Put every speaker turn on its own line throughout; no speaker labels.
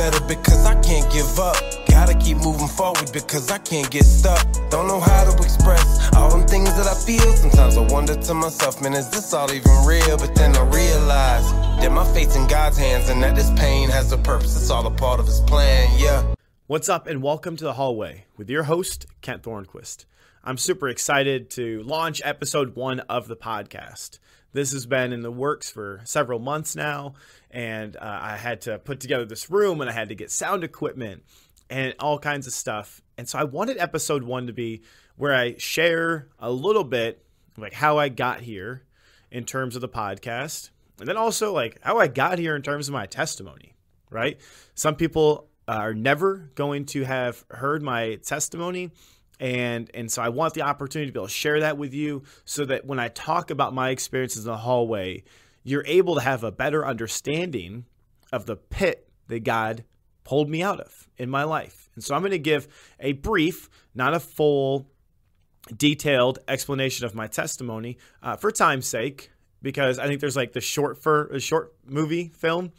better because I can't give up. Gotta keep moving forward because I can't get stuck. Don't know how to express all them things that I feel. Sometimes I wonder to myself, man, is this all even real? But then I realize that my fate's in God's hands and that this pain has a purpose. It's all a part of His plan, yeah.
What's up, and welcome to the hallway with your host, Kent Thornquist. I'm super excited to launch episode one of the podcast. This has been in the works for several months now, and uh, I had to put together this room and I had to get sound equipment and all kinds of stuff. And so I wanted episode one to be where I share a little bit like how I got here in terms of the podcast, and then also like how I got here in terms of my testimony, right? Some people are never going to have heard my testimony and and so I want the opportunity to be able to share that with you so that when I talk about my experiences in the hallway, you're able to have a better understanding of the pit that God pulled me out of in my life. And so I'm going to give a brief, not a full, detailed explanation of my testimony uh, for time's sake, because I think there's like the short for a short movie film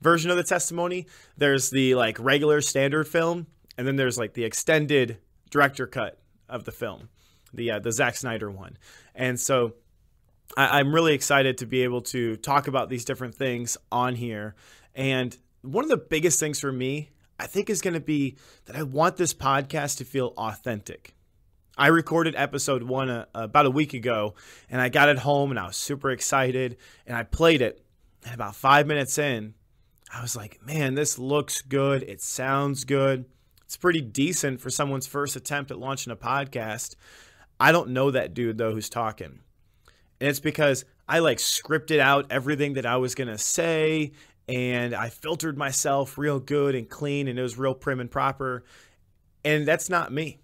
version of the testimony. There's the like regular standard film, and then there's like the extended director cut of the film, the uh, the Zack Snyder one. And so I, I'm really excited to be able to talk about these different things on here. And one of the biggest things for me, I think, is going to be that I want this podcast to feel authentic. I recorded episode one uh, about a week ago, and I got it home, and I was super excited, and I played it. And about five minutes in, I was like, man, this looks good. It sounds good. It's pretty decent for someone's first attempt at launching a podcast. I don't know that dude though who's talking. And it's because I like scripted out everything that I was going to say and I filtered myself real good and clean and it was real prim and proper. And that's not me.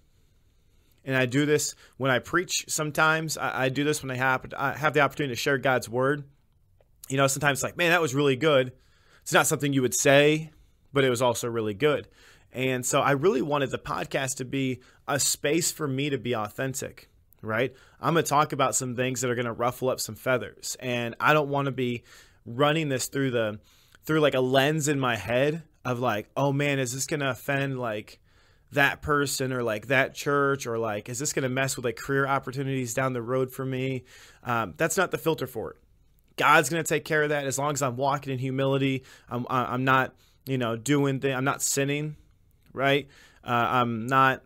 And I do this when I preach sometimes. I, I do this when I have, I have the opportunity to share God's word. You know, sometimes like, man, that was really good. It's not something you would say, but it was also really good. And so I really wanted the podcast to be a space for me to be authentic, right? I'm going to talk about some things that are going to ruffle up some feathers. And I don't want to be running this through the through like a lens in my head of like, "Oh man, is this going to offend like that person or like that church or like is this going to mess with like career opportunities down the road for me?" Um, that's not the filter for it. God's going to take care of that as long as I'm walking in humility. I'm I'm not, you know, doing. I'm not sinning right? Uh, I'm not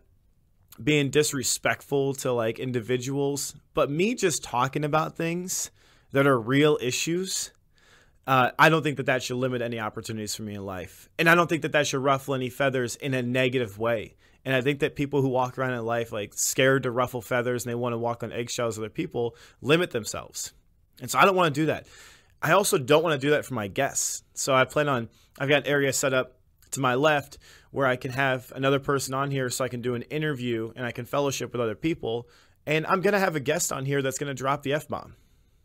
being disrespectful to like individuals, but me just talking about things that are real issues. Uh, I don't think that that should limit any opportunities for me in life. And I don't think that that should ruffle any feathers in a negative way. And I think that people who walk around in life like scared to ruffle feathers and they want to walk on eggshells with other people limit themselves. And so I don't want to do that. I also don't want to do that for my guests. So I plan on, I've got an area set up to my left where I can have another person on here so I can do an interview and I can fellowship with other people. And I'm going to have a guest on here that's going to drop the F bomb.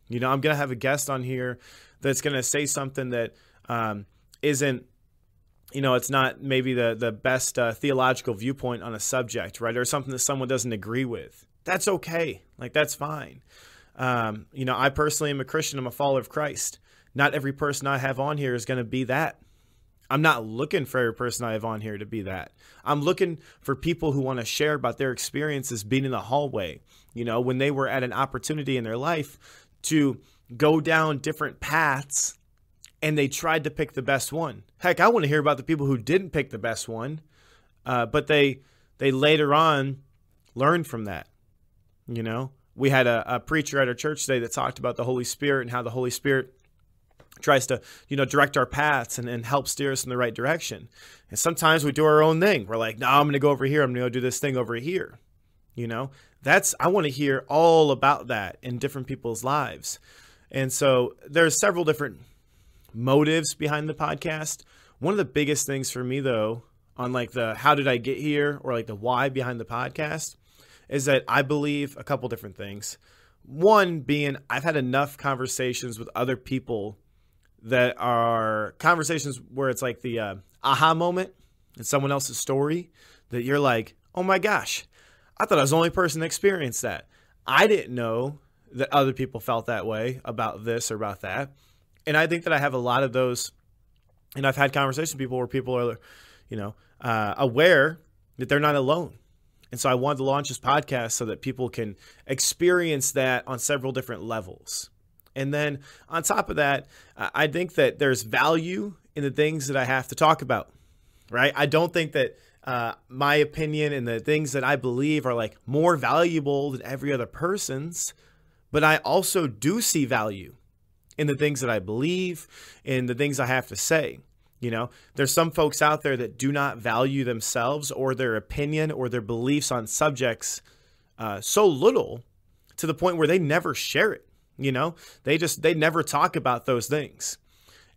You know, I'm going to have a guest on here that's going to say something that um, not you know, it's not maybe the, the best uh, theological viewpoint on a subject, right? Or something that someone doesn't agree with. That's okay. Like, that's fine. Um, you know, I personally am a Christian, I'm a follower of Christ. Not every person I have on here is going to be that. I'm not looking for every person I have on here to be that. I'm looking for people who want to share about their experiences being in the hallway, you know, when they were at an opportunity in their life to go down different paths and they tried to pick the best one. Heck, I want to hear about the people who didn't pick the best one, uh, but they they later on learned from that. You know, we had a, a preacher at our church today that talked about the Holy Spirit and how the Holy Spirit tries to you know direct our paths and, and help steer us in the right direction. And sometimes we do our own thing. We're like no i'm to go over here. I'm to go do this thing over here. You know? That's i want to hear all about that in different people's lives. And so there's several different motives behind the podcast. One of the biggest things for me though on like the how did i get here or like the why behind the podcast is that i believe a couple different things. One being i've had enough conversations with other people that are conversations where it's like the uh, aha moment in someone else's story that you're like, oh my gosh, I thought I was the only person that experienced that. I didn't know that other people felt that way about this or about that. And I think that I have a lot of those And I've had conversations with people where people are, you know, uh, aware that they're not alone. And so I wanted to launch this podcast so that people can experience that on several different levels. And then on top of that, I think that there's value in the things that I have to talk about, right? I don't think that uh, my opinion and the things that I believe are like more valuable than every other person's, but I also do see value in the things that I believe, in the things I have to say. You know, there's some folks out there that do not value themselves or their opinion or their beliefs on subjects uh, so little to the point where they never share it. You know, they just, they never talk about those things.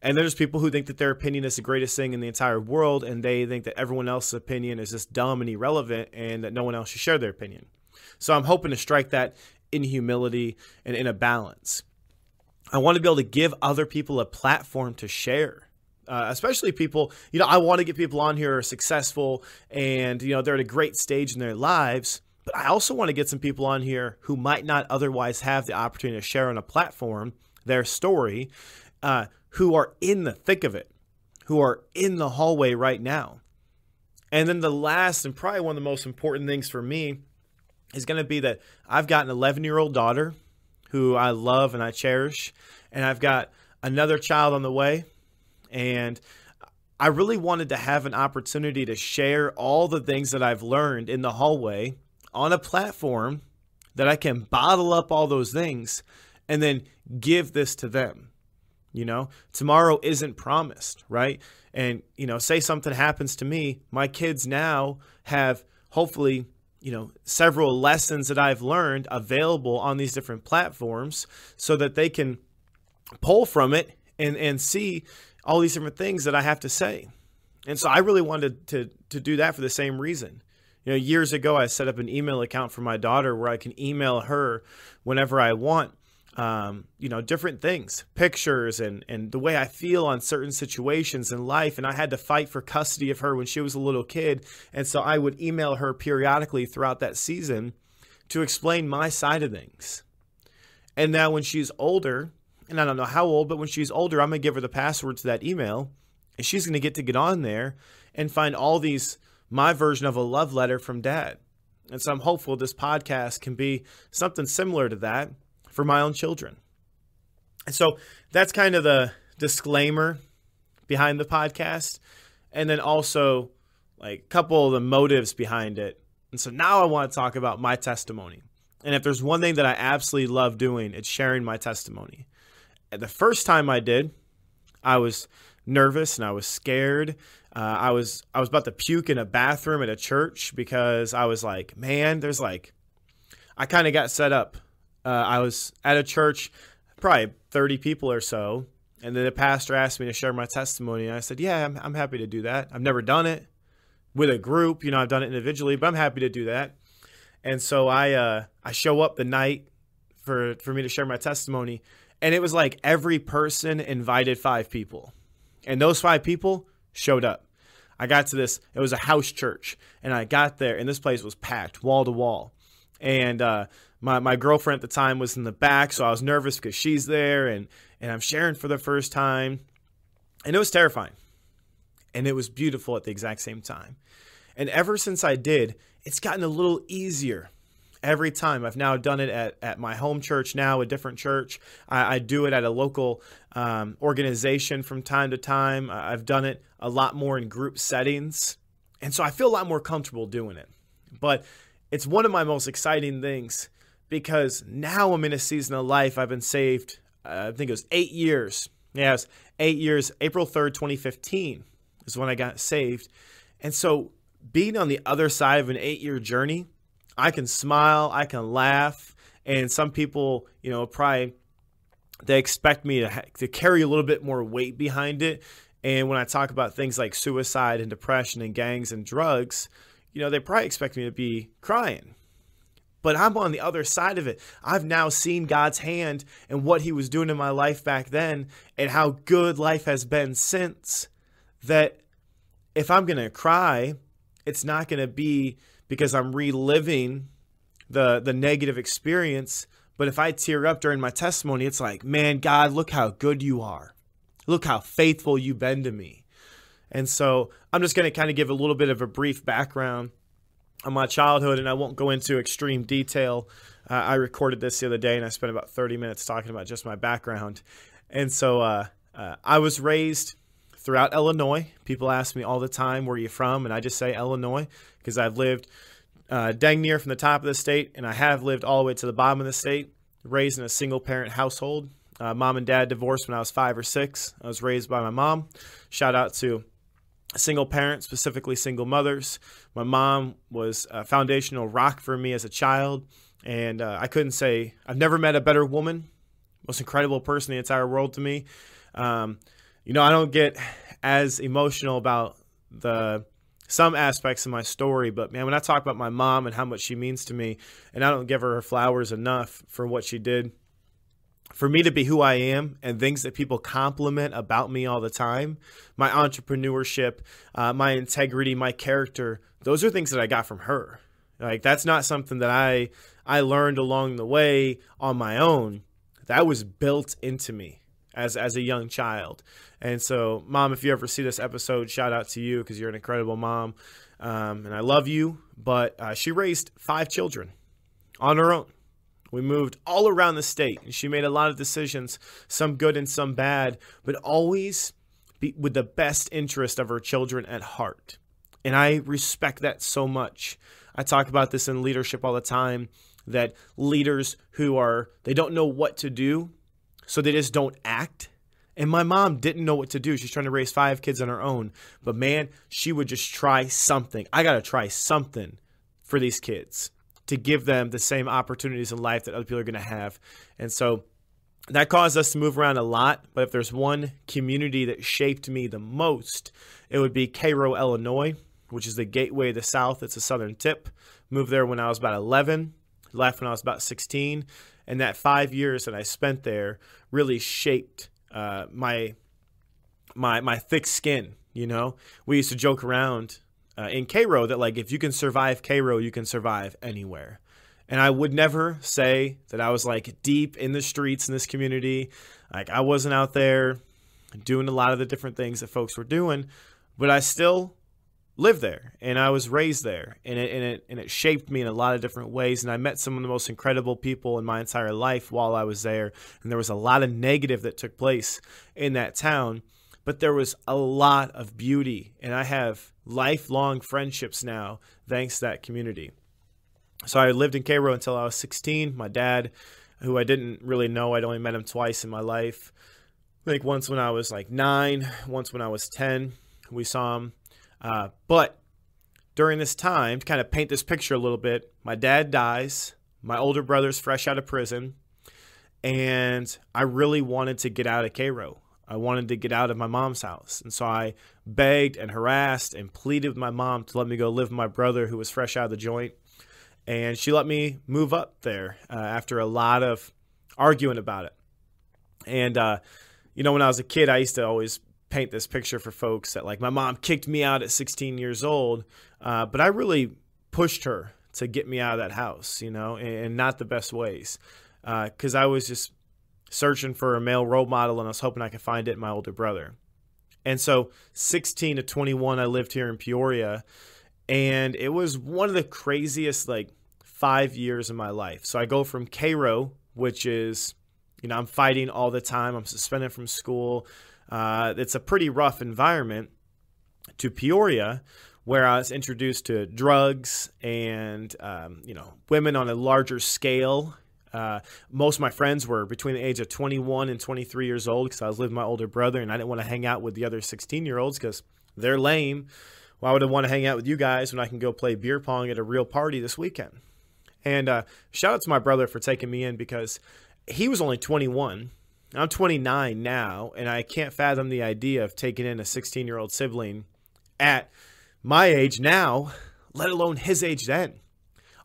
And there's people who think that their opinion is the greatest thing in the entire world, and they think that everyone else's opinion is just dumb and irrelevant, and that no one else should share their opinion. So I'm hoping to strike that in humility and in a balance. I want to be able to give other people a platform to share. Uh, especially people, you know, I want to get people on here who are successful and, you know, they're at a great stage in their lives. But I also want to get some people on here who might not otherwise have the opportunity to share on a platform their story uh, who are in the thick of it, who are in the hallway right now. And then the last and probably one of the most important things for me is going to be that I've got an 11 year old daughter who I love and I cherish, and I've got another child on the way. And I really wanted to have an opportunity to share all the things that I've learned in the hallway on a platform that I can bottle up all those things and then give this to them. You know, tomorrow isn't promised, right? And, you know, say something happens to me, my kids now have hopefully, you know, several lessons that I've learned available on these different platforms so that they can pull from it and, and see all these different things that I have to say. And so I really wanted to, to do that for the same reason. You know, years ago, I set up an email account for my daughter where I can email her whenever I want um, you know, different things, pictures, and and the way I feel on certain situations in life. And I had to fight for custody of her when she was a little kid, and so I would email her periodically throughout that season to explain my side of things. And now when she's older, and I don't know how old, but when she's older, I'm gonna give her the password to that email, and she's gonna get to get on there and find all these my version of a love letter from dad. And so I'm hopeful this podcast can be something similar to that for my own children. And so that's kind of the disclaimer behind the podcast. And then also like a couple of the motives behind it. And so now I want to talk about my testimony. And if there's one thing that I absolutely love doing, it's sharing my testimony. And the first time I did, I was nervous and I was scared. Uh, I was I was about to puke in a bathroom at a church because I was like, man, there's like, I kind of got set up uh, I was at a church, probably 30 people or so, and then the pastor asked me to share my testimony. And I said, Yeah, I'm, I'm happy to do that. I've never done it with a group, you know, I've done it individually, but I'm happy to do that. And so I uh, I show up the night for for me to share my testimony, and it was like every person invited five people, and those five people showed up. I got to this; it was a house church, and I got there, and this place was packed wall to wall, and uh, my, my girlfriend at the time was in the back, so I was nervous because she's there and, and I'm sharing for the first time. And it was terrifying. And it was beautiful at the exact same time. And ever since I did, it's gotten a little easier every time. I've now done it at, at my home church now, a different church. I, I do it at a local um, organization from time to time. I've done it a lot more in group settings. And so I feel a lot more comfortable doing it. But it's one of my most exciting things because now I'm in a season of life. I've been saved, uh, I think it was eight years. Yes, eight years. April 3rd, 2015 is when I got saved. And so being on the other side of an eight year journey, I can smile, I can laugh. And some people, you know, probably they expect me to, ha- to carry a little bit more weight behind it. And when I talk about things like suicide and depression and gangs and drugs, you know, they probably expect me to be crying but I'm on the other side of it. I've now seen God's hand and what He was doing in my life back then and how good life has been since. That if I'm going to cry, it's not going to be because I'm reliving the the negative experience, but if I tear up during my testimony, it's like, "Man, God, look how good you are. Look how faithful you've been to me." And so I'm just going to kind of give a little bit of a brief background on my childhood, and I won't go into extreme detail. Uh, I recorded this the other day, and I spent about 30 minutes talking about just my background. And so uh, uh, I was raised throughout Illinois. People ask me all the time, where are you from? And I just say Illinois because I've lived uh, dang near from the top of the state, and I have lived all the way to the bottom of the state, raised in a single parent household. Uh, mom and dad divorced when I was five or six. I was raised by my mom. Shout out to single parents, specifically single mothers. My mom was a foundational rock for me as a child, and uh, I couldn't say I've never met a better woman, most incredible person in the entire world to me. Um, you know, I don't get as emotional about the some aspects of my story, but man, when I talk about my mom and how much she means to me, and I don't give her her flowers enough for what she did for me to be who I am and things that people compliment about me all the time, my entrepreneurship, uh, my integrity, my character, those are things that I got from her. Like that's not something that I I learned along the way on my own. That was built into me as as a young child. And so, mom, if you ever see this episode, shout out to you because you're an incredible mom, um, and I love you. But uh, she raised five children on her own. We moved all around the state, and she made a lot of decisions, some good and some bad, but always with the best interest of her children at heart. And I respect that so much. I talk about this in leadership all the time that leaders who are, they don't know what to do, so they just don't act. And my mom didn't know what to do. She's trying to raise five kids on her own. But man, she would just try something. I got to try something for these kids to give them the same opportunities in life that other people are going to have. And so that caused us to move around a lot. But if there's one community that shaped me the most, it would be Cairo, Illinois, which is the gateway to the South. It's a southern tip. Moved there when I was about 11, left when I was about 16 and that five years that I spent there really shaped uh, my my my thick skin. You know, we used to joke around uh, in Cairo that like if you can survive Cairo, you can survive anywhere. And I would never say that I was like deep in the streets in this community. Like I wasn't out there doing a lot of the different things that folks were doing, but I still lived there and I was raised there and it, and it and it shaped me in a lot of different ways and I met some of the most incredible people in my entire life while I was there and there was a lot of negative that took place in that town but there was a lot of beauty and I have lifelong friendships now thanks to that community. So I lived in Cairo until I was 16. My dad who I didn't really know, I'd only met him twice in my life. Think once when I was like 9, once when I was 10. We saw him uh, but during this time, to kind of paint this picture a little bit, my dad dies, my older brother's fresh out of prison, and I really wanted to get out of Cairo. I wanted to get out of my mom's house. And so I begged and harassed and pleaded with my mom to let me go live with my brother who was fresh out of the joint. And she let me move up there uh, after a lot of arguing about it. And, uh, you know, when I was a kid, I used to always paint this picture for folks that like my mom kicked me out at 16 years old, uh, but I really pushed her to get me out of that house, you know, and, not the best ways, because uh, I was just searching for a male role model and I was hoping I could find it in my older brother. And so 16 to 21, I lived here in Peoria, and it was one of the craziest like five years of my life. So I go from Cairo, which is, you know, I'm fighting all the time. I'm suspended from school uh, it's a pretty rough environment to Peoria, where I was introduced to drugs and um, you know women on a larger scale. Uh, most of my friends were between the age of 21 and 23 years old because I was living with my older brother and I didn't want to hang out with the other 16 year olds because they're lame. Why would I want to hang out with you guys when I can go play beer pong at a real party this weekend? And uh, shout out to my brother for taking me in because he was only 21 I'm 29 now, and I can't fathom the idea of taking in a 16 year old sibling at my age now, let alone his age then.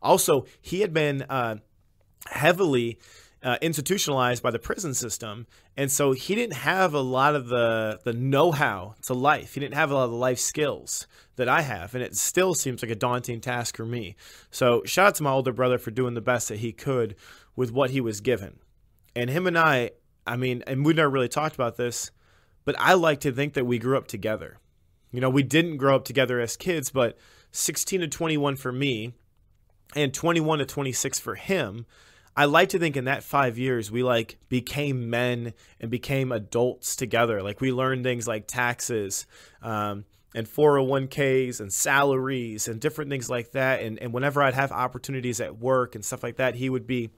Also, he had been uh, heavily uh, institutionalized by the prison system, and so he didn't have a lot of the the know how to life. He didn't have a lot of the life skills that I have, and it still seems like a daunting task for me. So, shout out to my older brother for doing the best that he could with what he was given. And him and I I mean, and we never really talked about this, but I like to think that we grew up together. You know, we didn't grow up together as kids, but 16 to 21 for me and 21 to 26 for him. I like to think in that five years we like became men and became adults together. Like we learned things like taxes um, and 401ks and salaries and different things like that. And, and whenever I'd have opportunities at work and stuff like that, he would be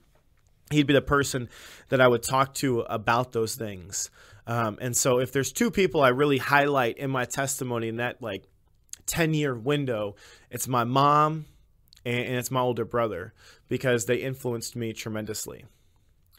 he'd be the person that I would talk to about those things. Um, and so if there's two people I really highlight in my testimony in that like 10 year window, it's my mom and, and, it's my older brother because they influenced me tremendously.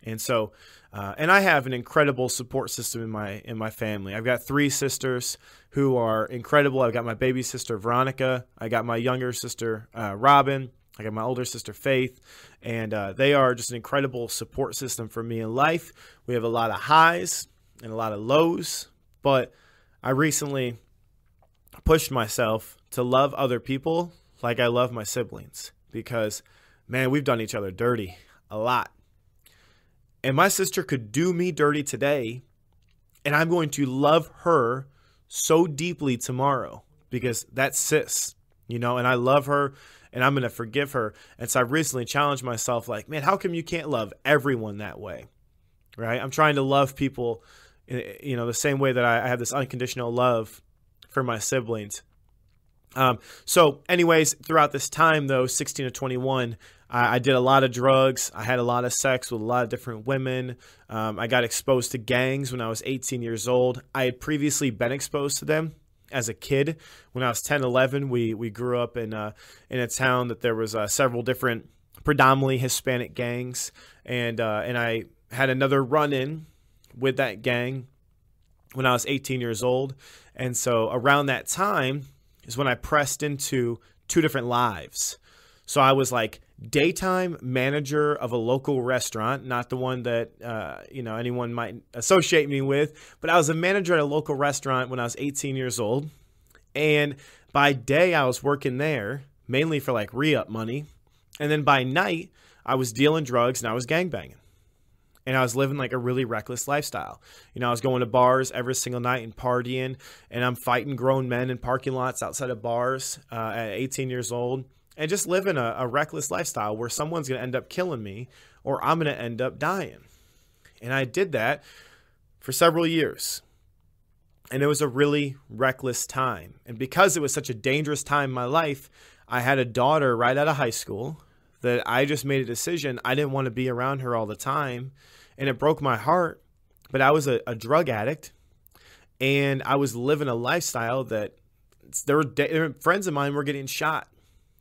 And so, uh, and I have an incredible support system in my in my family. I've got three sisters who are incredible. I've got my baby sister Veronica. I got my younger sister uh, Robin. I got my older sister Faith, and uh, they are just an incredible support system for me in life. We have a lot of highs and a lot of lows, but I recently pushed myself to love other people like I love my siblings because, man, we've done each other dirty a lot. And my sister could do me dirty today, and I'm going to love her so deeply tomorrow because that's sis, you know, and I love her and I'm going to forgive her. And so I recently challenged myself, like, man, how come you can't love everyone that way? Right? I'm trying to love people, you know, the same way that I have this unconditional love for my siblings. Um, so, anyways, throughout this time, though, 16 to 21, I, I, did a lot of drugs. I had a lot of sex with a lot of different women. Um, I got exposed to gangs when I was 18 years old. I had previously been exposed to them as a kid. When I was 10, 11, we we grew up in a, in a town that there was uh, several different, predominantly Hispanic gangs, and uh, and I had another run in with that gang when I was 18 years old, and so around that time is when I pressed into two different lives. So I was like daytime manager of a local restaurant, not the one that uh, you know anyone might associate me with, but I was a manager at a local restaurant when I was 18 years old, and by day I was working there mainly for like re-up money, and then by night I was dealing drugs and I was gangbanging. And I was living like a really reckless lifestyle. You know, I was going to bars every single night and partying, and I'm fighting grown men in parking lots outside of bars uh, at 18 years old and just living a, a reckless lifestyle where someone's going to end up killing me or I'm going to end up dying. And I did that for several years. And it was a really reckless time. And because it was such a dangerous time in my life, I had a daughter right out of high school that I just made a decision. I didn't want to be around her all the time. And it broke my heart. But I was a, a drug addict and I was living a lifestyle that there were, friends of mine were getting shot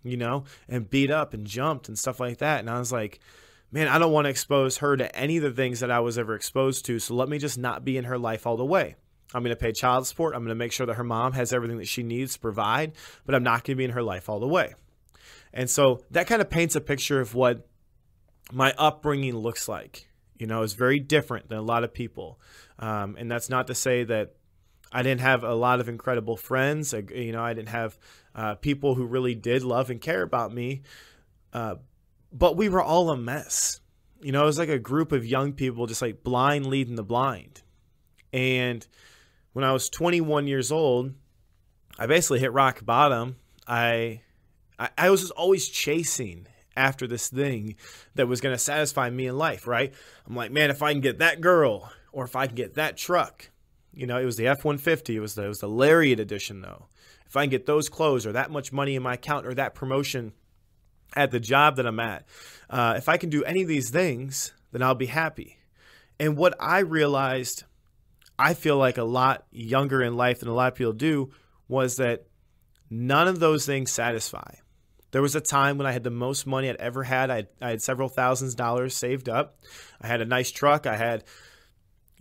you know, and beat up and jumped and stuff like that. And I was like, man, I don't want to expose her to any of the things that I was ever exposed to. So let me just not be in her life all the way. I'm going to pay child support. I'm going to make sure that her mom has everything that she needs to provide, but I'm not going to be in her life all the way. And so that kind of paints a picture of what my upbringing looks like. You know, it's very different than a lot of people. Um, and that's not to say that I didn't have a lot of incredible friends. You know, I didn't have uh, people who really did love and care about me. Uh, but we were all a mess. You know, it was like a group of young people just like blind leading the blind. And when I was 21 years old, I basically hit rock bottom. I I, I was just always chasing after this thing that was going to satisfy me in life, right? I'm like, man, if I can get that girl or if I can get that truck you know, it was the F 150. It was the, it was the Lariat edition, though. If I can get those clothes or that much money in my account or that promotion at the job that I'm at, uh, if I can do any of these things, then I'll be happy. And what I realized, I feel like a lot younger in life than a lot of people do, was that none of those things satisfy. There was a time when I had the most money I'd ever had. I had, I had several thousands dollars saved up. I had a nice truck. I had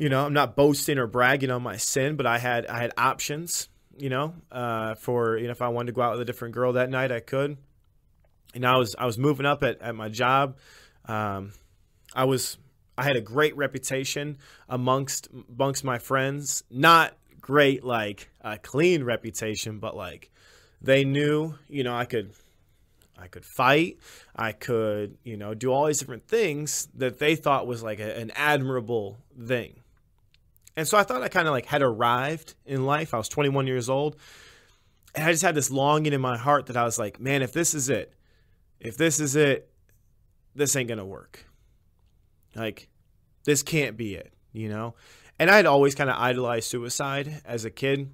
you know, I'm not boasting or bragging on my sin, but I had I had options, you know, uh, for you know if I wanted to go out with a different girl that night, I could. And I was I was moving up at, at my job. Um, I was I had a great reputation amongst amongst my friends. Not great like a clean reputation, but like they knew, you know, I could I could fight, I could, you know, do all these different things that they thought was like a, an admirable thing. And so I thought I kind of like had arrived in life. I was 21 years old. and I just had this longing in my heart that I was like, man, if this is it, if this is it, this ain't gonna work. Like, this can't be it, you know? And I'd always kind of idolized suicide as a kid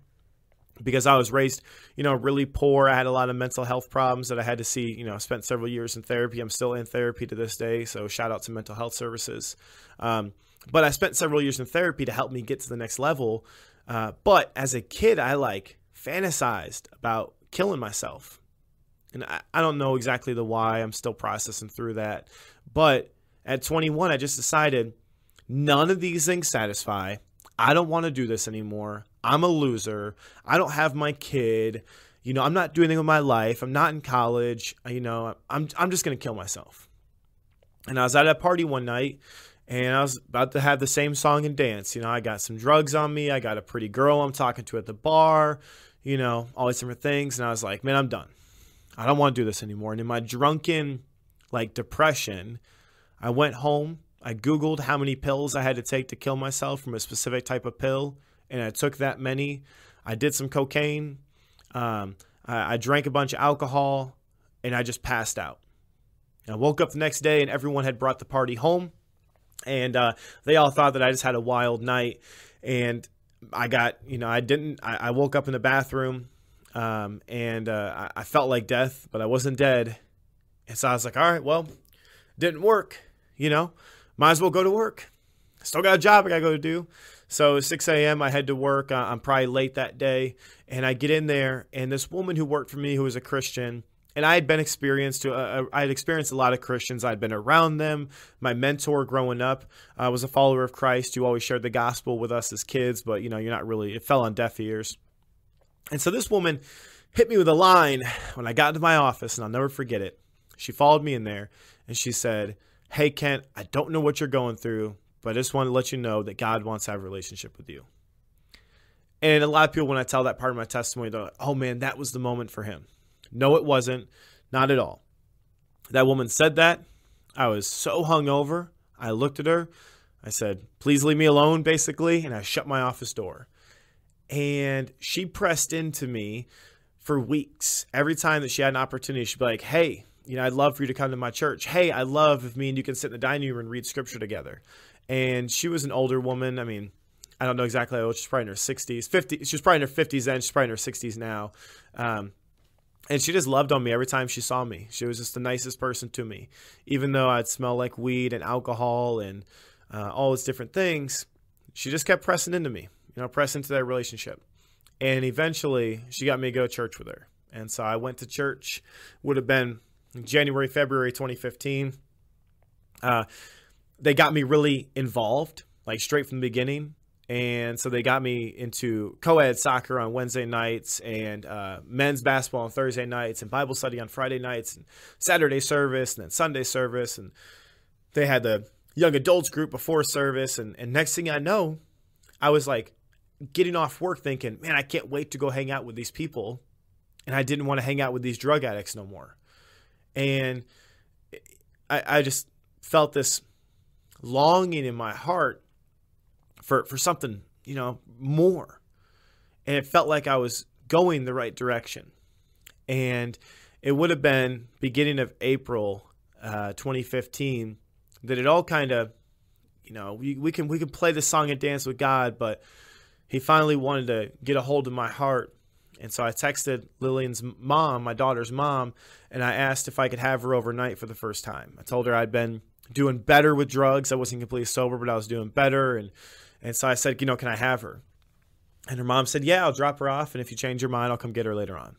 because I was raised, you know, really poor. I had a lot of mental health problems that I had to see, you know, I spent several years in therapy. I'm still in therapy to this day. So shout out to mental health services. Um, but I spent several years in therapy to help me get to the next level. Uh, but as a kid, I like fantasized about killing myself. And I, I don't know exactly the why. I'm still processing through that. But at 21, I just decided none of these things satisfy. I don't want to do this anymore. I'm a loser. I don't have my kid. You know, I'm not doing anything with my life. I'm not in college. You know, I'm I'm just gonna kill myself. And I was at a party one night and I was about to have the same song and dance. You know, I got some drugs on me. I got a pretty girl I'm talking to at the bar, you know, all these different things. And I was like, man, I'm done. I don't want to do this anymore. And in my drunken, like, depression, I went home. I Googled how many pills I had to take to kill myself from a specific type of pill. And I took that many. I did some cocaine. Um, I, I drank a bunch of alcohol and I just passed out. I woke up the next day and everyone had brought the party home and uh, they all thought that I just had a wild night. And I got, you know, I didn't. I, I woke up in the bathroom, um, and uh, I, I, felt like death, but I wasn't dead. And so I was like, all right, well, didn't work. You know, might as well go to work. Still got a job I got to go to do. So 6 a.m. I head to work. I'm probably late that day, and I get in there, and this woman who worked for me, who was a Christian, and I had been experienced to uh, uh, I had experienced a lot of Christians. I'd been around them. My mentor growing up uh, was a follower of Christ who always shared the gospel with us as kids, but you know, you're not really. It fell on deaf ears. And so this woman hit me with a line when I got into my office, and I'll never forget it. She followed me in there, and she said, "Hey Kent, I don't know what you're going through, but I just want to let you know that God wants to have a relationship with you." And a lot of people, when I tell that part of my testimony, they're like, "Oh man, that was the moment for him." No, it wasn't. Not at all. That woman said that. I was so hungover. I looked at her. I said, please leave me alone, basically. And I shut my office door. And she pressed into me for weeks. Every time that she had an opportunity, she'd be like, hey, you know, I'd love for you to come to my church. Hey, I love if me and you can sit in the dining room and read scripture together. And she was an older woman. I mean, I don't know exactly how old. She's probably in her 60s, 50. She's probably in her 50s then. She's probably in her 60s now. Um, and she just loved on me every time she saw me. She was just the nicest person to me, even though I'd smell like weed and alcohol and uh, all these different things. She just kept pressing into me, you know, pressing into that relationship. And eventually, she got me to go to church with her. And so I went to church. Would have been January, February 2015. Uh, they got me really involved, like straight from the beginning and so they got me into co-ed soccer on Wednesday nights and uh, men's basketball on Thursday nights and Bible study on Friday nights and Saturday service and then Sunday service. And they had the young adults group before service. And, and next thing I know, I was like getting off work thinking, man, I can't wait to go hang out with these people, and I didn't want to hang out with these drug addicts no more, and I, I just felt this longing in my heart for for something you know more. And it felt like i was going the right direction. And it would have been beginning of april uh, 2015 that it all kind of you know we, we can we can play the song and dance with god but he finally wanted to get a hold of my heart. And so i texted lillian's mom my daughter's mom and i asked if i could have her overnight for the first time. I told her i'd been doing better with drugs. I wasn't completely sober but i was doing better. And and so I said, you know, can I have her? And her mom said, yeah, I'll drop her off. And if you change your mind, I'll come get her later on.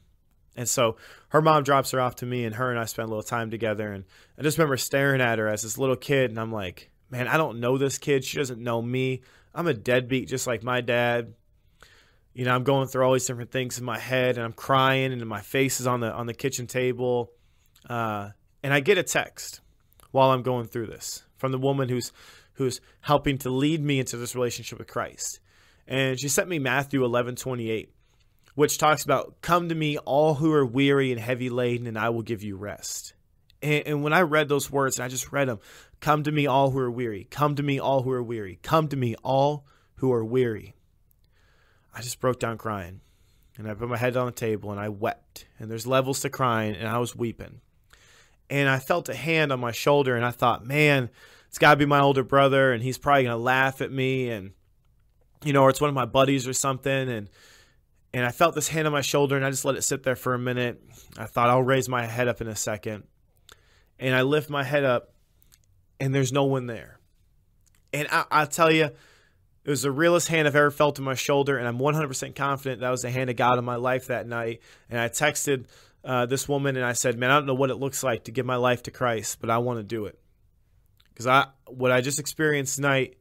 And so her mom drops her off to me, and her and I spent a little time together. And I just remember staring at her as this little kid, and I'm like, man, I don't know this kid. She doesn't know me. I'm a deadbeat just like my dad. You know, I'm going through all these different things in my head, and I'm crying, and my face is on the on the kitchen table. Uh, and I get a text while I'm going through this from the woman who's who's helping to lead me into this relationship with Christ. And she sent me Matthew 11 28, which talks about, Come to me, all who are weary and heavy laden, and I will give you rest. And, and when I read those words, and I just read them, Come to me, all who are weary. Come to me, all who are weary. Come to me, all who are weary. I just broke down crying. and I put my head on the table and I wept. And there's levels to crying, and I was weeping. And I felt a hand on my shoulder, and I thought, man, it's got to be my older brother, and he's probably going to laugh at me. And, you know, or it's one of my buddies or something. And, and I felt this hand on my shoulder, and I just let it sit there for a minute. I thought I'll raise my head up in a second. And I lift my head up, and there's no one there. And I, I'll tell you, it was the realest hand I've ever felt on my shoulder, and I'm 100% confident that was the hand of God in my life that night. And I texted uh, this woman and I said, "Man, I don't know what it looks like to give my life to Christ, but I want to do it because I what I just experienced tonight."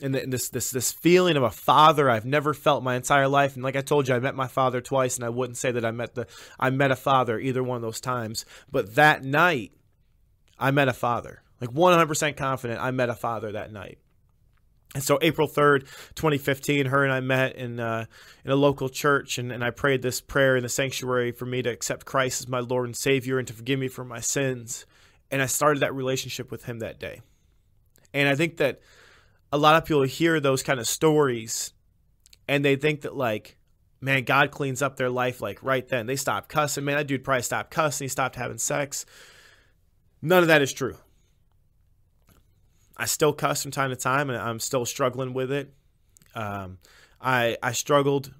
And, this this this feeling of a father I've never felt my entire life, and like I told you, I met my father twice, and I wouldn't say that I met the I met a father either one of those times. But that night, I met a father, like 100% confident. I met a father that night. And so April 3rd, 2015, her and I met in, uh, in a local church, and, and I prayed this prayer in the sanctuary for me to accept Christ as my Lord and Savior and to forgive me for my sins. And I started that relationship with him that day. And I think that a lot of people hear those kind of stories and they think that, like, man, God cleans up their life like right then. They stop cussing. Man, that dude probably stopped cussing. He stopped having sex. None of that is true. I still cuss from time to time, and I'm still struggling with it. Um, I I struggled,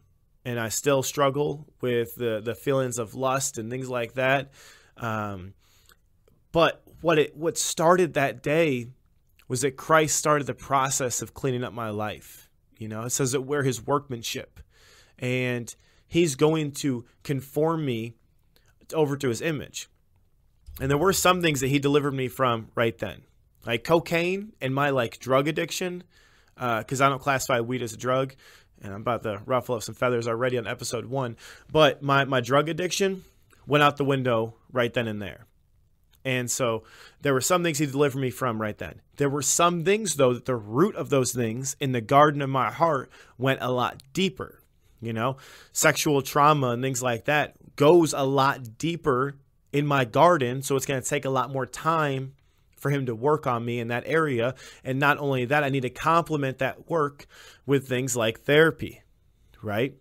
and I still struggle with the the feelings of lust and things like that. Um, but what it what started that day was that Christ started the process of cleaning up my life. You know, it says that we're His workmanship, and He's going to conform me over to His image. And there were some things that He delivered me from right then like cocaine and my like drug addiction, because uh, I don't classify weed as a drug, and I'm about to ruffle up some feathers already on episode one. But my my drug addiction went out the window right then and there. And so there were some things he delivered me from right then. There were some things, though, that the root of those things in the garden of my heart went a lot deeper. You know, sexual trauma and things like that goes a lot deeper in my garden. So it's going to take a lot more time for him to work on me in that area. And not only that, I need to complement that work with things like therapy, right?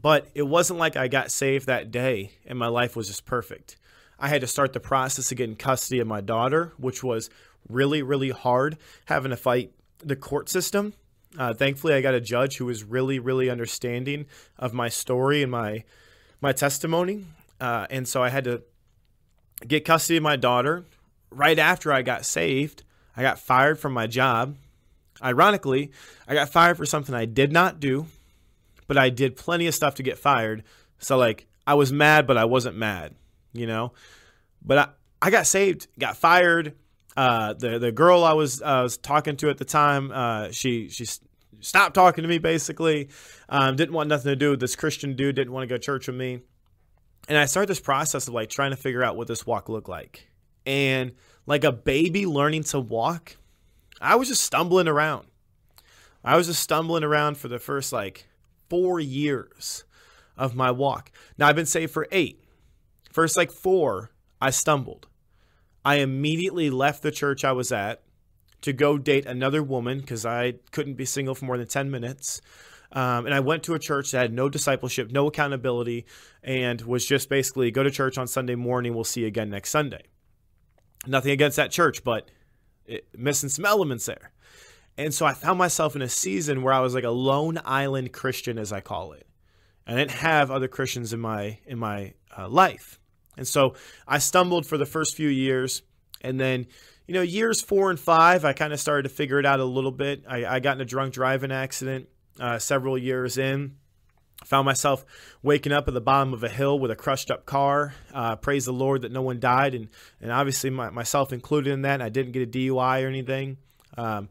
But it wasn't like I got saved that day and my life was just perfect. I had to start the process of getting custody of my daughter, which was really, really hard having to fight the court system. Uh, thankfully, I got a judge who was really, really understanding of my story and my my testimony, uh, and so I had to get custody of my daughter, right after I got saved, I got fired from my job. Ironically, I got fired for something I did not do, but I did plenty of stuff to get fired. So like I was mad, but I wasn't mad, you know. But I, I got saved, got fired. Uh, the the girl I was uh, was talking to at the time, uh, she she stopped talking to me basically. Um, didn't want nothing to do with this Christian dude. Didn't want to go to church with me. And I started this process of like trying to figure out what this walk looked like and like a baby learning to walk, I was just stumbling around. I was just stumbling around for the first like four years of my walk. Now I've been saved for eight. First like four, I stumbled. I immediately left the church I was at to go date another woman because I couldn't be single for more than 10 minutes. Um, and I went to a church that had no discipleship, no accountability, and was just basically go to church on Sunday morning. We'll see you again next Sunday. Nothing against that church, but it, missing some elements there. And so I found myself in a season where I was like a lone island Christian, as I call it. I didn't have other Christians in my in my uh, life, and so I stumbled for the first few years, and then you know years four and five, I kind of started to figure it out a little bit. I, I got in a drunk driving accident uh, several years in, found myself waking up at the bottom of a hill with a crushed up car. Uh, praise the Lord that no one died, and and obviously my, myself included in that. I didn't get a DUI or anything, um,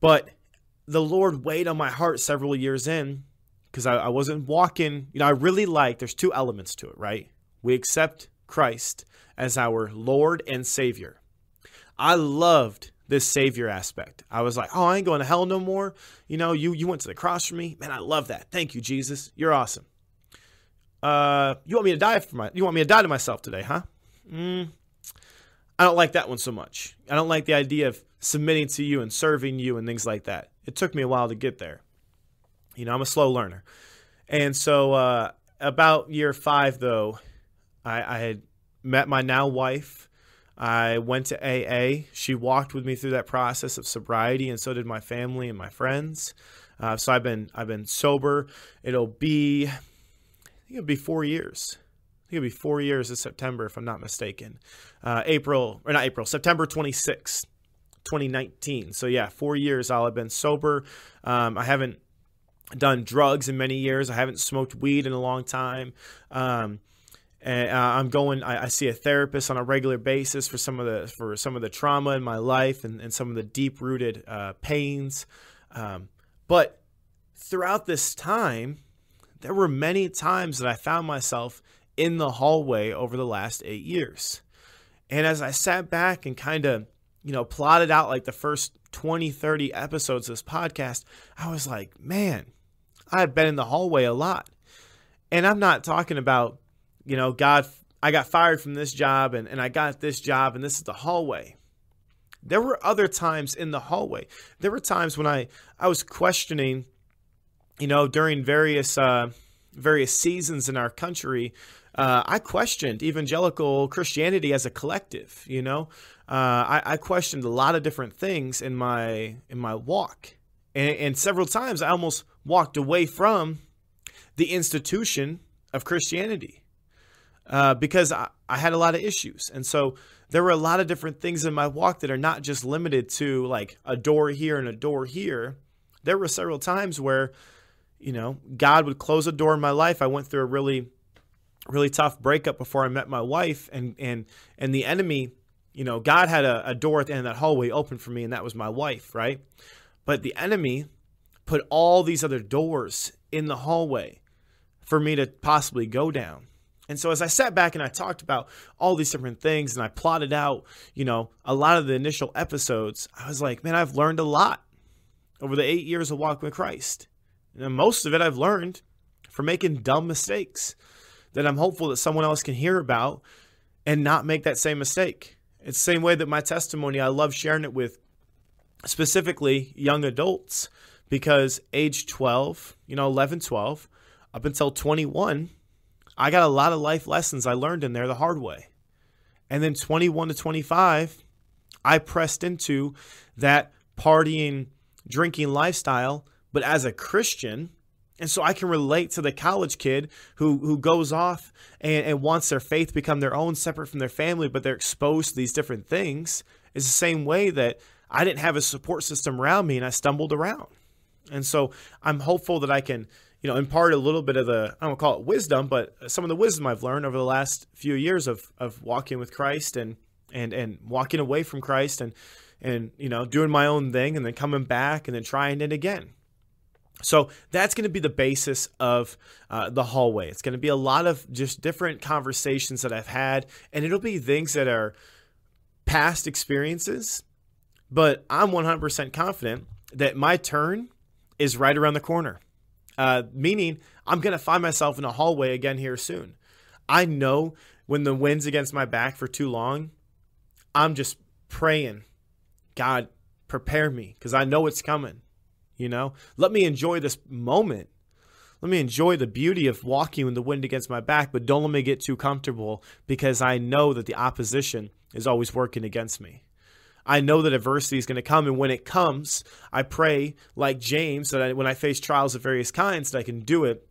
but the Lord weighed on my heart several years in because I, I wasn't walking. You know, I really like. There's two elements to it, right? We accept Christ as our Lord and Savior. I loved this savior aspect. I was like, oh, I ain't going to hell no more. You know, you you went to the cross for me, man. I love that. Thank you, Jesus. You're awesome. Uh, you want me to die for my? You want me to die to myself today, huh? Mm, I don't like that one so much. I don't like the idea of submitting to you and serving you and things like that. It took me a while to get there. You know, I'm a slow learner. And so, uh, about year five, though, I, I had met my now wife. I went to AA. She walked with me through that process of sobriety, and so did my family and my friends. Uh, so I've been I've been sober. It'll be I think it'll be four years. I think it'll be four years this September, if I'm not mistaken. Uh, April or not April, September 26th, 2019. So yeah, four years I'll have been sober. Um, I haven't done drugs in many years. I haven't smoked weed in a long time. Um, and uh, I'm going. I, I, see a therapist on a regular basis for some of the for some of the trauma in my life and, and some of the deep rooted uh, pains. Um, but throughout this time, there were many times that I found myself in the hallway over the last eight years. And as I sat back and kind of, you know, plotted out like the first 20, 30 episodes of this podcast, I was like, man, I've been in the hallway a lot. And I'm not talking about, you know, God, I got fired from this job and, and I got this job and this is the hallway. There were other times in the hallway. There were times when I, I was questioning, you know, during various uh, various seasons in our country, uh, I questioned evangelical Christianity as a collective. You know, uh, I, I, questioned a lot of different things in my in my walk, and, and several times I almost walked away from the institution of Christianity uh, because I, I had a lot of issues, and so there were a lot of different things in my walk that are not just limited to like a door here and a door here. There were several times where, you know, God would close a door in my life. I went through a really, really tough breakup before I met my wife, and and and the enemy, you know, God had a, a door at the end of that hallway open for me, and that was my wife, right? But the enemy put all these other doors in the hallway for me to possibly go down. And so as I sat back and I talked about all these different things and I plotted out, you know, a lot of the initial episodes, I was like, man, I've learned a lot over the eight years of walking with Christ. And most of it I've learned from making dumb mistakes that I'm hopeful that someone else can hear about and not make that same mistake. It's the same way that my testimony, I love sharing it with specifically young adults because age 12, you know, 11, 12, up until 21, I got a lot of life lessons I learned in there the hard way. And then 21 to 25, I pressed into that partying, drinking lifestyle, but as a Christian. And so I can relate to the college kid who, who goes off and, and wants their faith become their own, separate from their family, but they're exposed to these different things. It's the same way that I didn't have a support system around me and I stumbled around. And so I'm hopeful that I can you know, impart a little bit of the, I don't call it wisdom, but some of the wisdom I've learned over the last few years of, of walking with Christ and, and, and walking away from Christ and, and, you know, doing my own thing and then coming back and then trying it again. So that's going to be the basis of uh, the hallway. It's going to be a lot of just different conversations that I've had, and it'll be things that are past experiences, but I'm 100% confident that my turn is right around the corner uh, meaning I'm going to find myself in a hallway again here soon. I know when the wind's against my back for too long, I'm just praying, God, prepare me because I know it's coming. You know, let me enjoy this moment. Let me enjoy the beauty of walking with the wind against my back, but don't let me get too comfortable because I know that the opposition is always working against me. I know that adversity is going to come. And when it comes, I pray, like James, that I, when I face trials of various kinds, that I can do it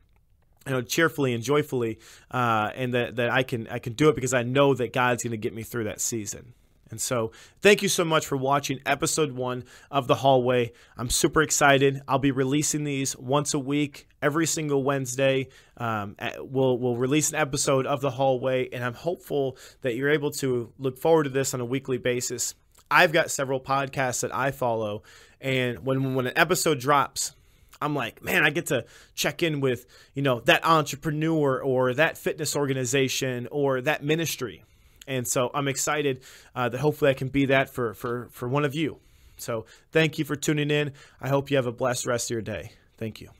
you know, cheerfully and joyfully, uh, and that, that I can I can do it because I know that God's going to get me through that season. And so, thank you so much for watching episode one of The Hallway. I'm super excited. I'll be releasing these once a week, every single Wednesday. Um, we'll, we'll release an episode of The Hallway, and I'm hopeful that you're able to look forward to this on a weekly basis. I've got several podcasts that I follow, and when when an episode drops, I'm like, man, I get to check in with you know that entrepreneur or that fitness organization or that ministry, and so I'm excited uh, that hopefully I can be that for for for one of you. So thank you for tuning in. I hope you have a blessed rest of your day. Thank you.